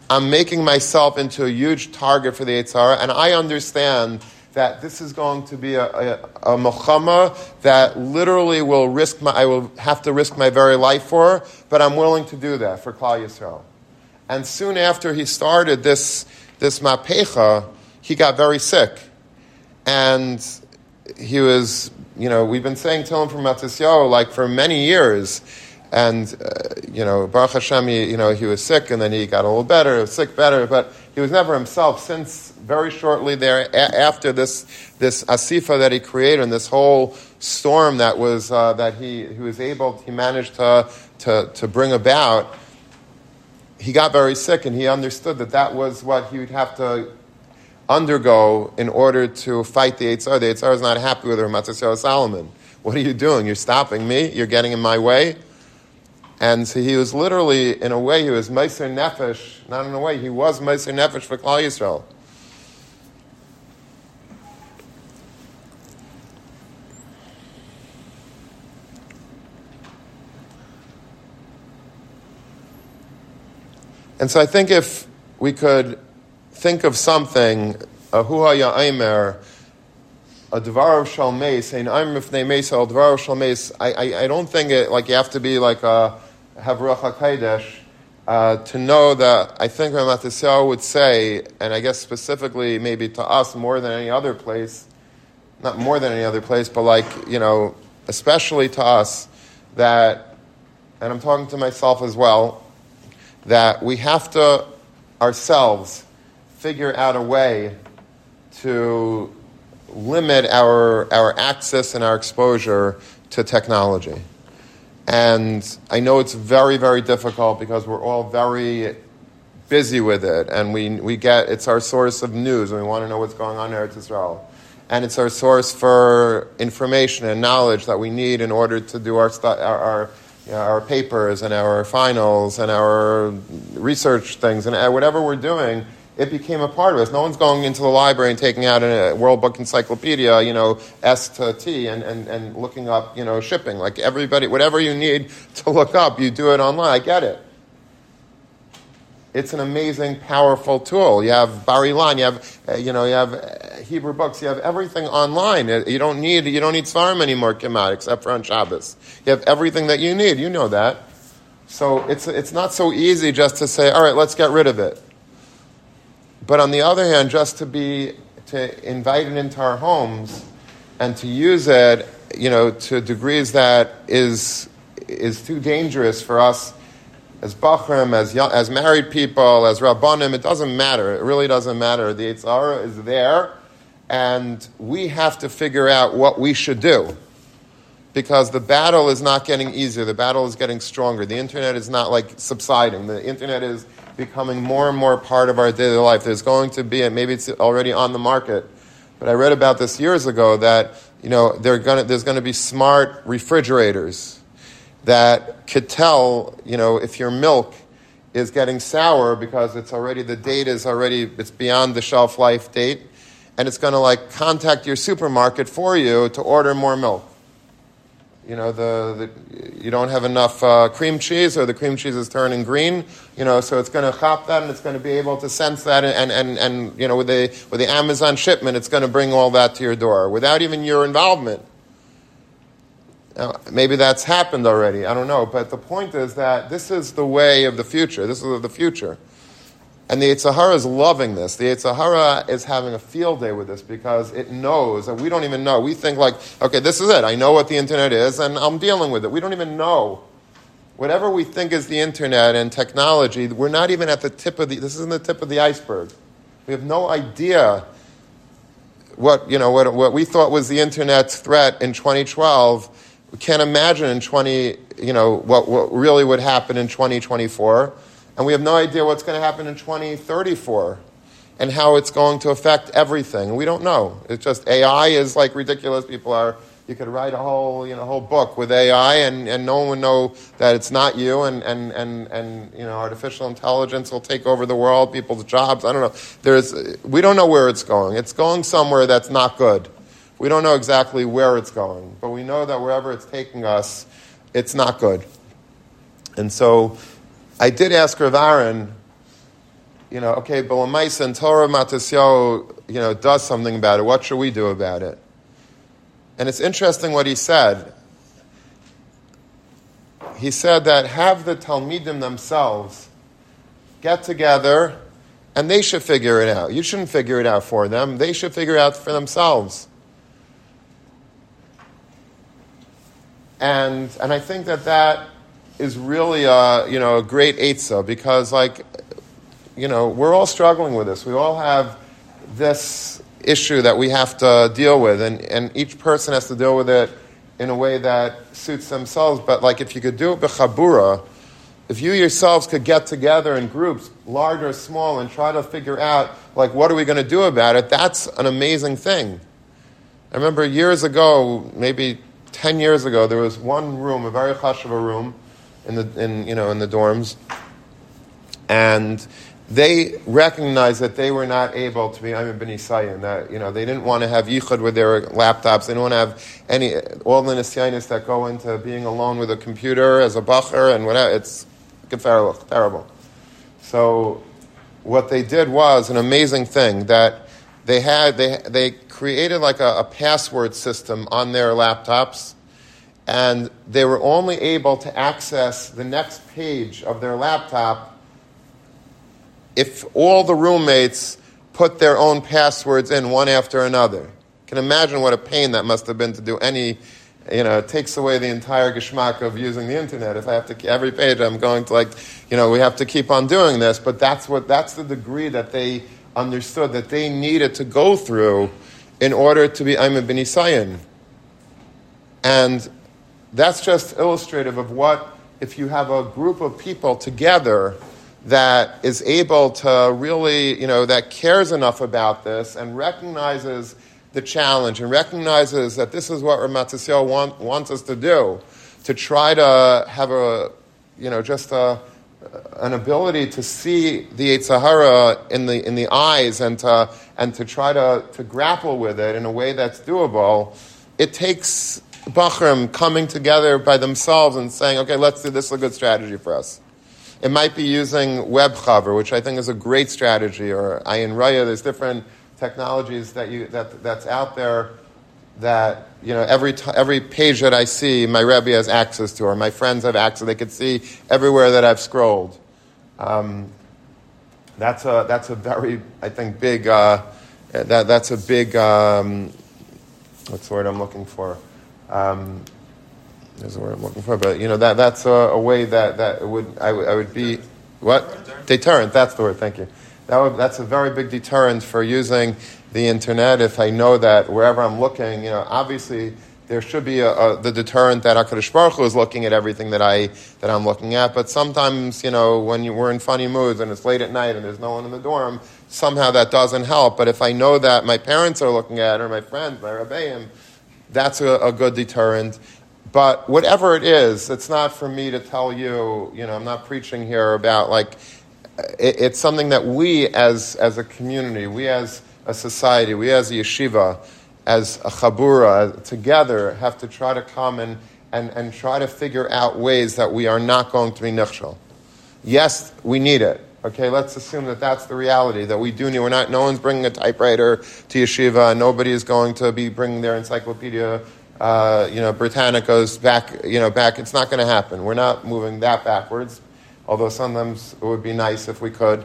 I'm making myself into a huge target for the Yitzhara, and I understand that this is going to be a, a, a that literally will risk my, I will have to risk my very life for, but I'm willing to do that for Klal Yisrael. And soon after he started this, this mapecha, he got very sick. And he was, you know, we've been saying to him from Matisyahu like for many years. And, uh, you know, Baruch Hashem, he, you know, he was sick and then he got a little better, sick better, but he was never himself since very shortly there after this this asifa that he created and this whole storm that was uh, that he, he was able he managed to, to to bring about. He got very sick and he understood that that was what he would have to undergo in order to fight the Eitzar. The Eitzar is not happy with Ramat Salomon. What are you doing? You're stopping me. You're getting in my way. And so he was literally, in a way, he was Meiser Nefesh, not in a way, he was Meiser Nefesh for Klal Yisrael. And so I think if we could think of something, a huha ya'aimer, a dvar of shalmeis, ein aimer ifnei mesa, a dvar of shalmeis, I, I, don't think it, like you have to be like a, have Ruach HaKodesh uh, to know that I think Ramatisyahu would say, and I guess specifically maybe to us more than any other place, not more than any other place, but like, you know, especially to us, that, and I'm talking to myself as well, that we have to ourselves figure out a way to limit our, our access and our exposure to technology. And I know it's very, very difficult because we're all very busy with it, and we, we get it's our source of news, and we want to know what's going on in Eretz Israel. And it's our source for information and knowledge that we need in order to do our, our, our, you know, our papers and our finals and our research things and uh, whatever we're doing it became a part of us. No one's going into the library and taking out a World Book Encyclopedia, you know, S to T, and, and, and looking up, you know, shipping. Like everybody, whatever you need to look up, you do it online. I get it. It's an amazing, powerful tool. You have Bar Ilan, you have, uh, you know, you have uh, Hebrew books, you have everything online. You don't need, you don't need Svarim anymore, Kimat, except for on Shabbos. You have everything that you need. You know that. So it's, it's not so easy just to say, all right, let's get rid of it. But on the other hand, just to be to invite it into our homes and to use it, you know, to degrees that is is too dangerous for us as bachrim, as young, as married people, as rabbanim. It doesn't matter. It really doesn't matter. The Yitzhara is there, and we have to figure out what we should do. Because the battle is not getting easier, the battle is getting stronger. The internet is not like subsiding. The internet is becoming more and more part of our daily life. There's going to be, and maybe it's already on the market, but I read about this years ago that you know gonna, there's going to be smart refrigerators that could tell you know if your milk is getting sour because it's already the date is already it's beyond the shelf life date, and it's going to like contact your supermarket for you to order more milk. you know, the, the you don't have enough uh, cream cheese, or the cream cheese is turning green. You know, so it's going to chop that, and it's going to be able to sense that, and, and, and you know, with the with the Amazon shipment, it's going to bring all that to your door without even your involvement. Now, maybe that's happened already. I don't know, but the point is that this is the way of the future. This is the future. And the Yetzer Hara is loving this. The Yetzer Hara is having a field day with this because it knows that we don't even know. We think like, okay, this is it. I know what the internet is and I'm dealing with it. We don't even know. Whatever we think is the internet and technology, we're not even at the tip of the, this isn't the tip of the iceberg. We have no idea what, you know, what, what we thought was the internet's threat in 2012. We can't imagine in 20, you know, what, what really would happen in 2024 and we have no idea what's going to happen in 2034 and how it's going to affect everything. We don't know. It's just AI is like ridiculous. People are, you could write a whole, you know, whole book with AI and, and no one would know that it's not you and, and, and, and, you know, artificial intelligence will take over the world, people's jobs. I don't know. There's, we don't know where it's going. It's going somewhere that's not good. We don't know exactly where it's going, but we know that wherever it's taking us, it's not good. And so I did ask Rav Aaron, you know, okay, but when and Torah Matisyahu, you know, does something about it, what should we do about it? And it's interesting what he said. He said that have the Talmidim themselves get together and they should figure it out. You shouldn't figure it out for them. They should figure it out for themselves. And, and I think that that is really a, you know, a great Eitzah because, like, you know, we're all struggling with this. We all have this issue that we have to deal with, and, and each person has to deal with it in a way that suits themselves. But, like, if you could do it b'chabura, if you yourselves could get together in groups, large or small, and try to figure out, like, what are we going to do about it, that's an amazing thing. I remember years ago, maybe 10 years ago, there was one room, a very chashuva room, in the in you know in the dorms, and they recognized that they were not able to be I'm Ben Isayin, that you know they didn't want to have yichud with their laptops. They didn't want to have any all the nisyanis that go into being alone with a computer as a bacher and whatever. It's terrible. So what they did was an amazing thing that they had they they created like a, a password system on their laptops and they were only able to access the next page of their laptop if all the roommates put their own passwords in one after another. Can imagine what a pain that must have been to do any, you know, it takes away the entire geschmack of using the internet. If I have to, every page I'm going to like, you know, we have to keep on doing this, but that's what, that's the degree that they understood that they needed to go through in order to be Ayman bin Isayin. And that's just illustrative of what, if you have a group of people together that is able to really, you know, that cares enough about this and recognizes the challenge and recognizes that this is what Ramatasio want, wants us to do, to try to have a, you know, just a, an ability to see the Yetzer Hara in the, in the eyes and to, and to try to, to grapple with it in a way that's doable, it takes Bachrim coming together by themselves and saying, okay, let's do this is a good strategy for us. It might be using web cover, which I think is a great strategy, or Ayin Raya. There's different technologies that you, that, that's out there that, you know, every, t- every page that I see, my Rebbe has access to, or my friends have access. They could see everywhere that I've scrolled. Um, that's, a, that's a very, I think, big, uh, that, that's a big, um, what's the word I'm looking for? Um, there's the word I'm looking for, but you know that that's a, a way that that would I, would, would be what deterrent. deterrent. That's the word. Thank you. That would, that's a very big deterrent for using the internet. If I know that wherever I'm looking, you know, obviously there should be a, a, the deterrent that Hakadosh Baruch Hu is looking at everything that I that I'm looking at. But sometimes, you know, when you, we're in funny moods and it's late at night and there's no one in the dorm, somehow that doesn't help. But if I know that my parents are looking at it or my friends, my rabbeim, that's a, a good deterrent. But whatever it is, it's not for me to tell you, you know, I'm not preaching here about like, it, it's something that we as, as a community, we as a society, we as a yeshiva, as a chabura, together have to try to come and, and, and try to figure out ways that we are not going to be nichshel. Yes, we need it. Okay, let's assume that that's the reality that we do need. We're not. No one's bringing a typewriter to yeshiva. Nobody is going to be bringing their encyclopedia, uh, you know, Britannicas back. You know, back. It's not going to happen. We're not moving that backwards. Although sometimes it would be nice if we could.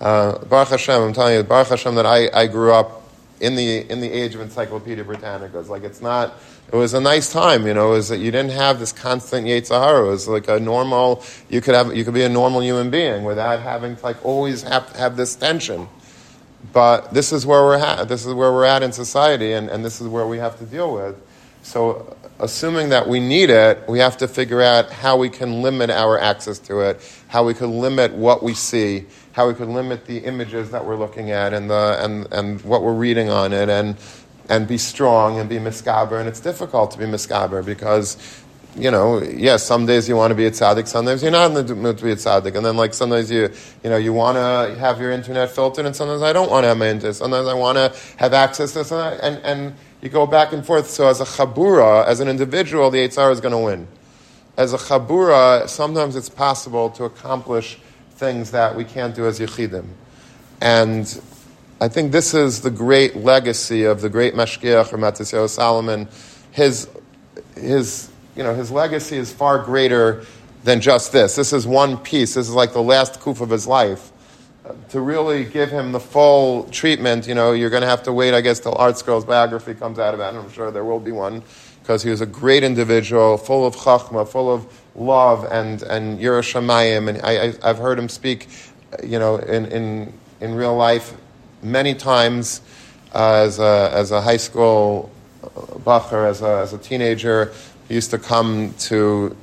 Uh, Baruch Hashem, I'm telling you, Baruch Hashem, that I, I grew up in the in the age of Encyclopedia Britannica. It's like it's not. It was a nice time, you know. Was that you didn't have this constant Yetzirah. It was like a normal. You could have you could be a normal human being without having to like always have have this tension. But this is where we're at. This is where we're at in society, and, and this is where we have to deal with. So, assuming that we need it, we have to figure out how we can limit our access to it, how we can limit what we see, how we can limit the images that we're looking at and, the, and, and what we're reading on it and, and be strong and be miskaber. And it's difficult to be miskaber because, you know, yes, some days you want to be a tzaddik, sometimes you're not in the mood to be a tzaddik. And then, like, sometimes you, you know, you want to have your internet filtered, and sometimes I don't want to have my internet. Sometimes I want to have access to and, and, and you go back and forth. So, as a chabura, as an individual, the Eitzar is going to win. As a chabura, sometimes it's possible to accomplish things that we can't do as Yechidim. And I think this is the great legacy of the great Mashgiach or Matisyahu Salomon. His, his, you know, his legacy is far greater than just this. This is one piece. This is like the last kuf of his life. To really give him the full treatment, you know, you're going to have to wait, I guess, till ArtScroll's biography comes out about him. I'm sure there will be one, because he was a great individual, full of chachma, full of love and, and Yerushalayim. And I, I, have heard him speak, you know, in, in, in real life many times as, a, as a high school bacher, as a, as a teenager. He used to come to,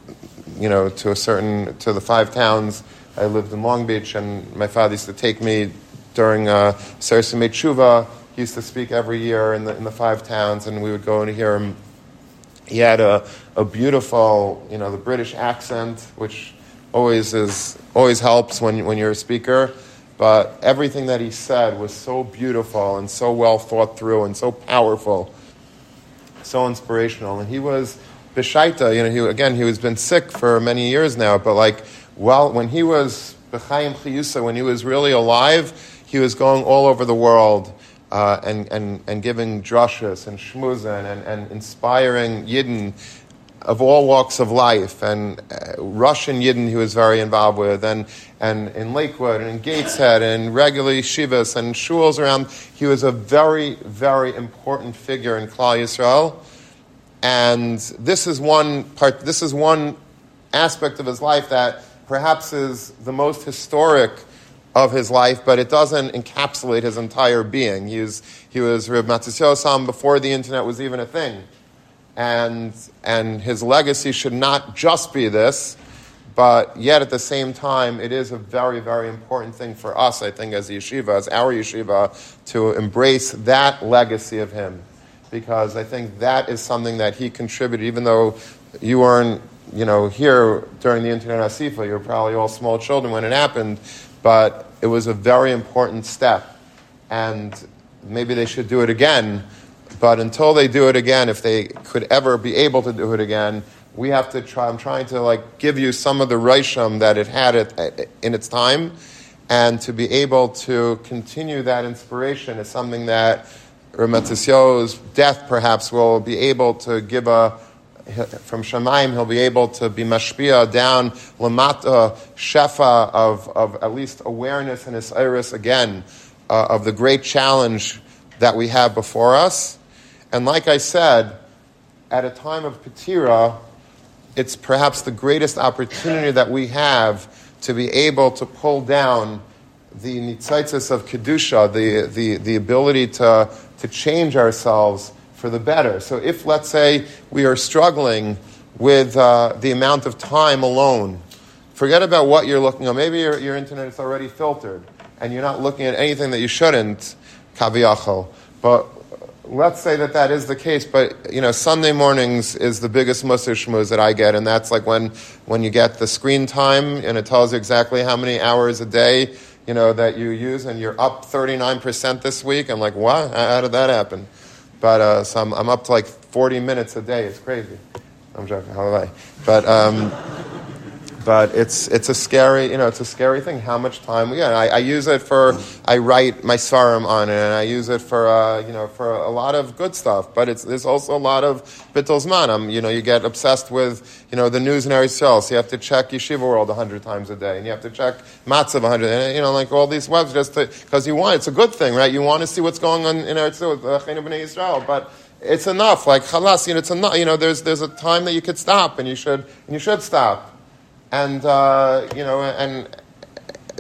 you know, to a certain, to the five towns. I lived in Long Beach, and my father used to take me during uh, Sarsi Tshuva. He used to speak every year in the, in the five towns, and we would go and hear him he had a, a beautiful, you know, the British accent, which always is always helps when when you're a speaker. But everything that he said was so beautiful and so well thought through and so powerful, so inspirational. And he was Bishaita, you know, he, again, he was been sick for many years now, but like, well, when he was B'chaim Chiyusa, when he was really alive, he was going all over the world uh, and, and, and giving drushes and shmuzin and, and inspiring Yidden of all walks of life, and uh, Russian Yidden he was very involved with, and, and in Lakewood and in Gateshead and regularly Shivas and shuls around. He was a very, very important figure in Klal Yisrael. And this is one part, this is one aspect of his life that perhaps is the most historic of his life, but it doesn't encapsulate his entire being. He was, he was Reb Matisyahu before the internet was even a thing. And, and his legacy should not just be this, but yet at the same time, it is a very, very important thing for us, I think, as yeshiva, as our yeshiva, to embrace that legacy of him. Because I think that is something that he contributed, even though you weren't, you know, here during the Internet Asifa, you were probably all small children when it happened, but it was a very important step. And maybe they should do it again. But until they do it again, if they could ever be able to do it again, we have to try. I'm trying to like give you some of the reisham that it had it, in its time, and to be able to continue that inspiration is something that Rametisyo's death perhaps will be able to give a from Shemaim, he'll be able to be mashpia down lamata shefa of, of at least awareness and his iris again uh, of the great challenge that we have before us. And like I said, at a time of Petira, it's perhaps the greatest opportunity that we have to be able to pull down the nitzaitzis of Kedusha, the, the, the ability to, to change ourselves for the better. So if, let's say, we are struggling with uh, the amount of time alone, forget about what you're looking at. Maybe your, your internet is already filtered and you're not looking at anything that you shouldn't, kaviyachol. But let's say that that is the case, but you know, Sunday mornings is the biggest musar shmuz that I get, and that's like when, when you get the screen time and it tells you exactly how many hours a day, you know, that you use, and you're up 39% this week. I'm like, what? How did that happen? But uh, so I'm, I'm, up to like 40 minutes a day. It's crazy. I'm joking. How am I? But. Um, but it's it's a scary you know it's a scary thing how much time yeah I, I use it for I write my sarum on it and I use it for uh, you know for a lot of good stuff but it's there's also a lot of bittel's manam you know you get obsessed with you know the news in Eretz so you have to check Yeshiva World hundred times a day and you have to check Matzav hundred you know like all these webs just because you want it's a good thing right? You want to see what's going on in Eretz with uh, Israel but it's enough like chalas you know it's enough you know there's there's a time that you could stop and you should and you should stop and uh, you know, and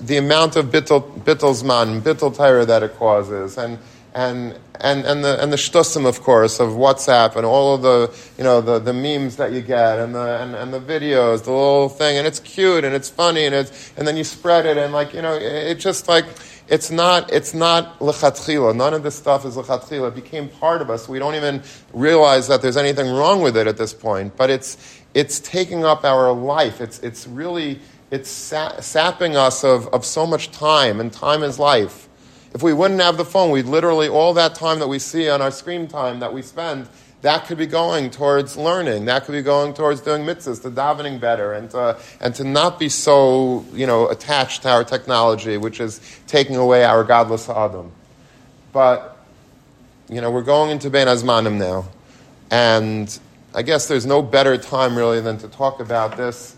the amount of bittel, bittelzman, bittel tyre that it causes, and and and and the and the shtusim, of course, of WhatsApp and all of the you know the, the memes that you get and the and, and the videos, the little thing, and it's cute and it's funny and it's and then you spread it and like you know it just like it's not it's not lechatchila. None of this stuff is lechatchila. It became part of us. We don't even realize that there's anything wrong with it at this point. But it's it's taking up our life. It's, it's really, it's sapping us of, of so much time, and time is life. If we wouldn't have the phone, we'd literally, all that time that we see on our screen time that we spend, that could be going towards learning. That could be going towards doing mitzvahs, to davening better, and to, and to not be so, you know, attached to our technology, which is taking away our godless Adam. But, you know, we're going into Ben Azmanim now. And I guess there's no better time really than to talk about this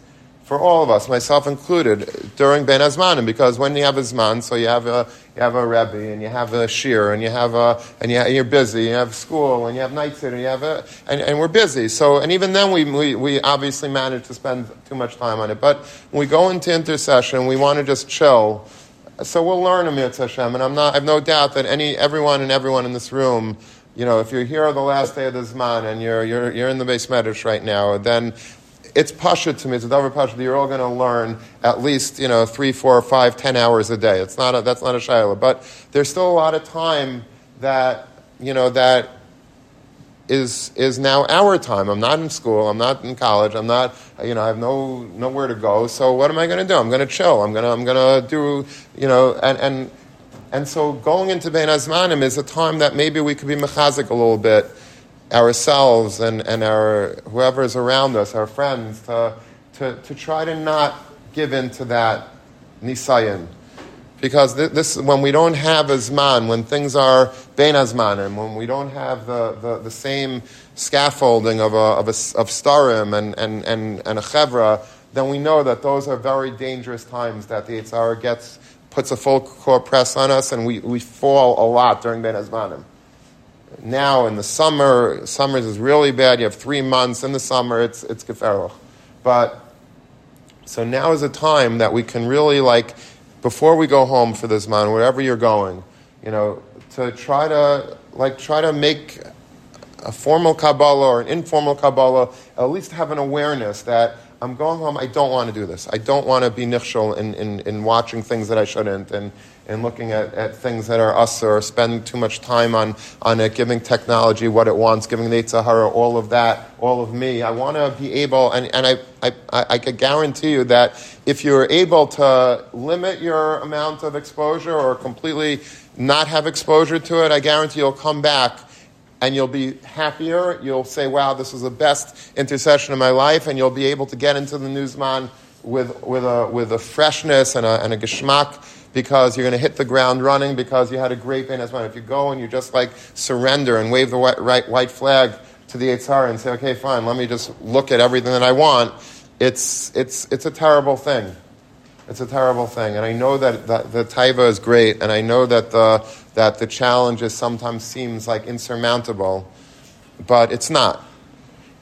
for all of us, myself included, during Ben Azmanim, because when you have a Zman, so you have a, you have a Rebbe, and you have a Shir, and you have a, and, you, are busy, you have school, and you have night sitter, and you have a, and, and we're busy. So, and even then we, we, we obviously manage to spend too much time on it. But when we go into intercession, we want to just chill. So we'll learn a Mitzvah Hashem, and I'm not, I have no doubt that any, everyone and everyone in this room you know, if you're here on the last day of the Zman and you're, you're, you're in the base medrash right now, then it's pasha to me. It's a davar pasha that you're all going to learn at least you know three, four, five, ten hours a day. It's not a, that's not a shayla, but there's still a lot of time that you know that is is now our time. I'm not in school. I'm not in college. I'm not you know I have no nowhere to go. So what am I going to do? I'm going to chill. I'm going to I'm to do you know and and and so going into Ben Azmanim is a time that maybe we could be mechazik a little bit ourselves and, and our whoever is around us, our friends, to, to, to try to not give in to that nisayin. Because this, when we don't have azman, when things are ben azmanim, when we don't have the, the, the same scaffolding of, a, of, a, of starim and, and, and, and a chevra, then we know that those are very dangerous times that the Yitzhara gets puts a full core press on us, and we, we fall a lot during Ben Azmanim. Now in the summer, summers is really bad. You have three months in the summer. It's it's geferlich, but so now is a time that we can really like before we go home for this month, wherever you're going, you know, to try to like try to make a formal Kabbalah or an informal Kabbalah, at least have an awareness that I'm going home. I don't want to do this. I don't want to be nichshel in, in, in watching things that I shouldn't and, and looking at, at things that are us or spending too much time on, on it, giving technology what it wants, giving the Sahara all of that, all of me. I want to be able, and, and I, I, I, I could guarantee you that if you're able to limit your amount of exposure or completely not have exposure to it, I guarantee you'll come back and you'll be happier. You'll say, wow, this was the best intercession of my life, and you'll be able to get into the newsman with, with, a, with a freshness and a, and a geschmack because you're going to hit the ground running because you had a great day. As well. If you go and you just like surrender and wave the white, right, white flag to the Eitzar and say, okay, fine, let me just look at everything that I want, it's, it's, it's a terrible thing. It's a terrible thing. And I know that, the taiva is great, and I know that the, that the challenges sometimes seems like insurmountable, but it's not.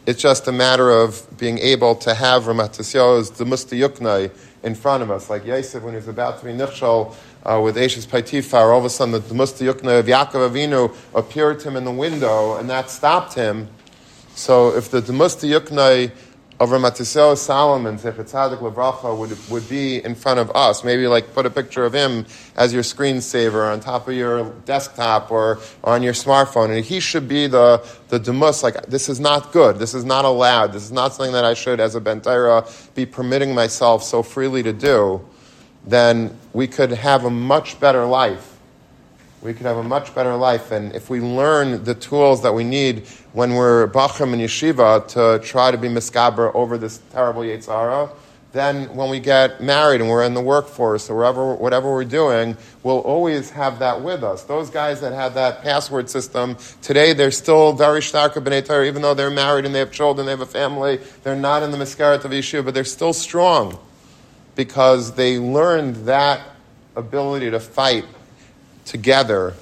It's just a matter of being able to have Ramatasyo's the Mustayuknai in front of us. Like Yosef, when he was about to be Nichshol uh, with Ashes Paitifar, all of a sudden the, the Mustayuknai of Yaakov Avinu appeared to him in the window, and that stopped him. So if the Mustayuknai of Ramatisel Salomon, Zechatzadik Levracha, would, would be in front of us. Maybe like put a picture of him as your screensaver on top of your desktop or, on your smartphone. And he should be the, the demus, like, this is not good. This is not allowed. This is not something that I should, as a Bentaira, be permitting myself so freely to do. Then we could have a much better life we could have a much better life. And if we learn the tools that we need when we're Bachram and Yeshiva to try to be Miskaber over this terrible Yetzara, then when we get married and we're in the workforce or wherever, whatever we're doing, we'll always have that with us. Those guys that had that password system, today they're still very stark b'nei even though they're married and they have children, they have a family, they're not in the Miskaret of Yeshiva, but they're still strong because they learned that ability to fight together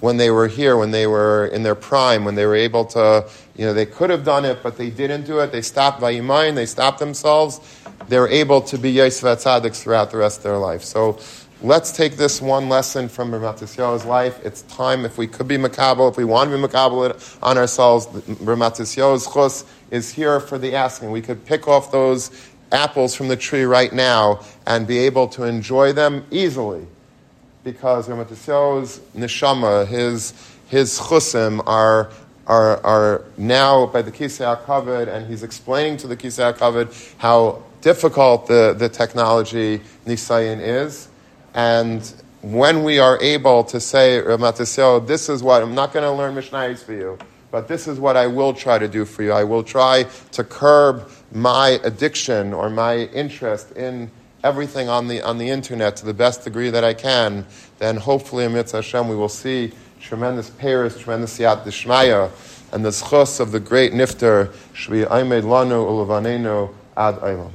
when they were here, when they were in their prime, when they were able to, you know, they could have done it, but they didn't do it. They stopped Vayimayin, they stopped themselves. They were able to be Yosef Tzaddiks throughout the rest of their life. So let's take this one lesson from Ramat life. It's time, if we could be Makabal, if we want to be Makabal on ourselves, Ramat chus is here for the asking. We could pick off those apples from the tree right now and be able to enjoy them easily because Ramat neshama, his, his chusim, are, are, are now by the Kisei HaKavod, and he's explaining to the Kisei HaKavod how difficult the, the technology Nisayan is. And when we are able to say, Ramat this is what, I'm not going to learn Mishnayos for you, but this is what I will try to do for you. I will try to curb my addiction or my interest in everything on the, on the internet to the best degree that I can, then hopefully, Amidst Hashem, we will see tremendous pairs, tremendous yat dishmaya, and the schos of the great nifter, shvi aimed lanu ulavanenu ad aylam.